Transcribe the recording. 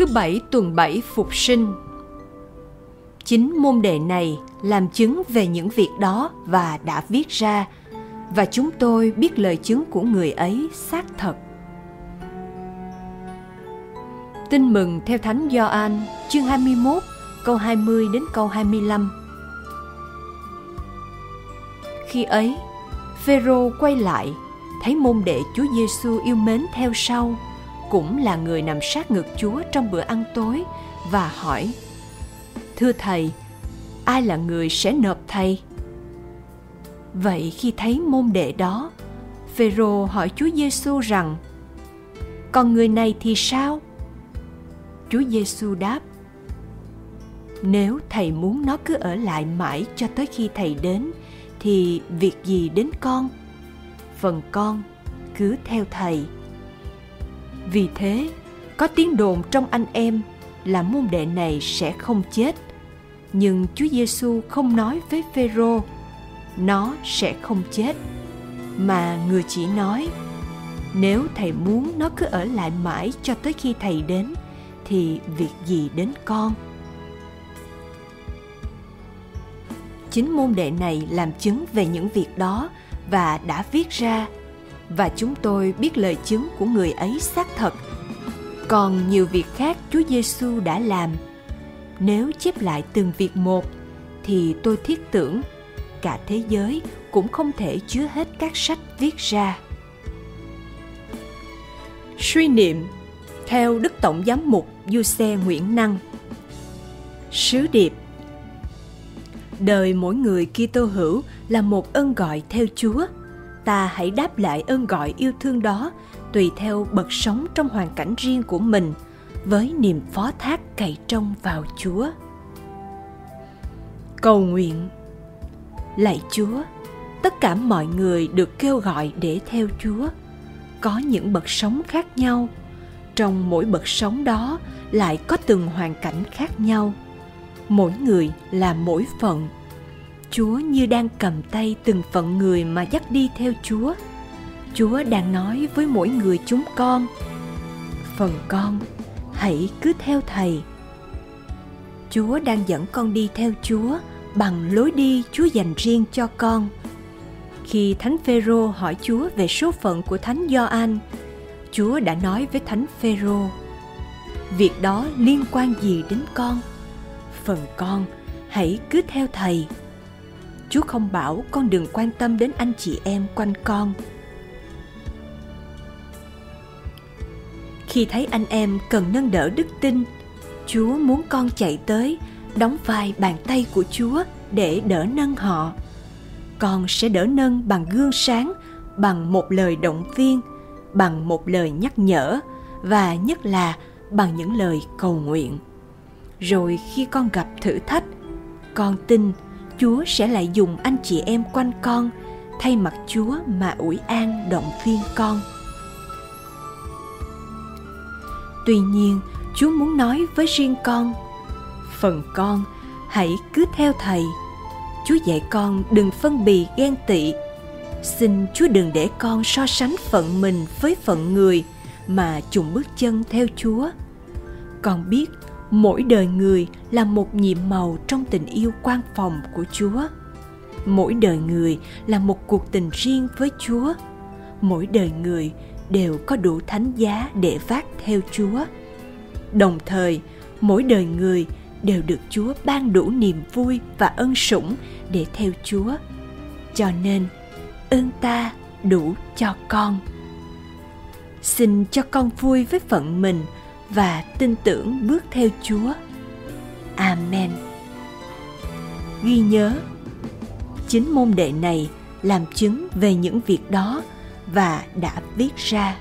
Thứ bảy tuần bảy phục sinh Chính môn đệ này làm chứng về những việc đó và đã viết ra và chúng tôi biết lời chứng của người ấy xác thật. Tin mừng theo Thánh Gioan chương 21 câu 20 đến câu 25. Khi ấy, Phêrô quay lại, thấy môn đệ Chúa Giêsu yêu mến theo sau, cũng là người nằm sát ngực Chúa trong bữa ăn tối và hỏi: Thưa thầy, ai là người sẽ nộp thầy? Vậy khi thấy môn đệ đó, Phêrô hỏi Chúa Giêsu rằng: Còn người này thì sao? Chúa Giêsu đáp: Nếu thầy muốn nó cứ ở lại mãi cho tới khi thầy đến thì việc gì đến con? Phần con cứ theo thầy. Vì thế, có tiếng đồn trong anh em là môn đệ này sẽ không chết. Nhưng Chúa Giêsu không nói với Phêrô nó sẽ không chết mà người chỉ nói nếu thầy muốn nó cứ ở lại mãi cho tới khi thầy đến thì việc gì đến con chính môn đệ này làm chứng về những việc đó và đã viết ra và chúng tôi biết lời chứng của người ấy xác thật còn nhiều việc khác Chúa Giêsu đã làm nếu chép lại từng việc một, thì tôi thiết tưởng cả thế giới cũng không thể chứa hết các sách viết ra. Suy niệm theo Đức Tổng Giám mục Du Xe Nguyễn Năng Sứ điệp Đời mỗi người Kitô hữu là một ơn gọi theo Chúa. Ta hãy đáp lại ơn gọi yêu thương đó, tùy theo bậc sống trong hoàn cảnh riêng của mình, với niềm phó thác cậy trông vào Chúa. Cầu nguyện. Lạy chúa, tất cả mọi người được kêu gọi để theo chúa. Có những bậc sống khác nhau, trong mỗi bậc sống đó lại có từng hoàn cảnh khác nhau. Mỗi người là mỗi phận chúa như đang cầm tay từng phận người mà dắt đi theo chúa chúa đang nói với mỗi người chúng con phần con hãy cứ theo thầy chúa đang dẫn con đi theo chúa bằng lối đi Chúa dành riêng cho con. Khi Thánh Phêrô hỏi Chúa về số phận của Thánh Gioan, Chúa đã nói với Thánh Phêrô: "Việc đó liên quan gì đến con? Phần con hãy cứ theo thầy." Chúa không bảo con đừng quan tâm đến anh chị em quanh con. Khi thấy anh em cần nâng đỡ đức tin, Chúa muốn con chạy tới đóng vai bàn tay của Chúa để đỡ nâng họ. Con sẽ đỡ nâng bằng gương sáng, bằng một lời động viên, bằng một lời nhắc nhở và nhất là bằng những lời cầu nguyện. Rồi khi con gặp thử thách, con tin Chúa sẽ lại dùng anh chị em quanh con thay mặt Chúa mà ủi an động viên con. Tuy nhiên, Chúa muốn nói với riêng con phần con hãy cứ theo thầy. Chúa dạy con đừng phân bì ghen tị. Xin chúa đừng để con so sánh phận mình với phận người mà chùng bước chân theo chúa. Con biết mỗi đời người là một nhiệm màu trong tình yêu quan phòng của chúa mỗi đời người là một cuộc tình riêng với chúa mỗi đời người đều có đủ thánh giá để vác theo chúa đồng thời mỗi đời người đều được Chúa ban đủ niềm vui và ân sủng để theo Chúa. Cho nên, ơn ta đủ cho con. Xin cho con vui với phận mình và tin tưởng bước theo Chúa. Amen. Ghi nhớ, chính môn đệ này làm chứng về những việc đó và đã viết ra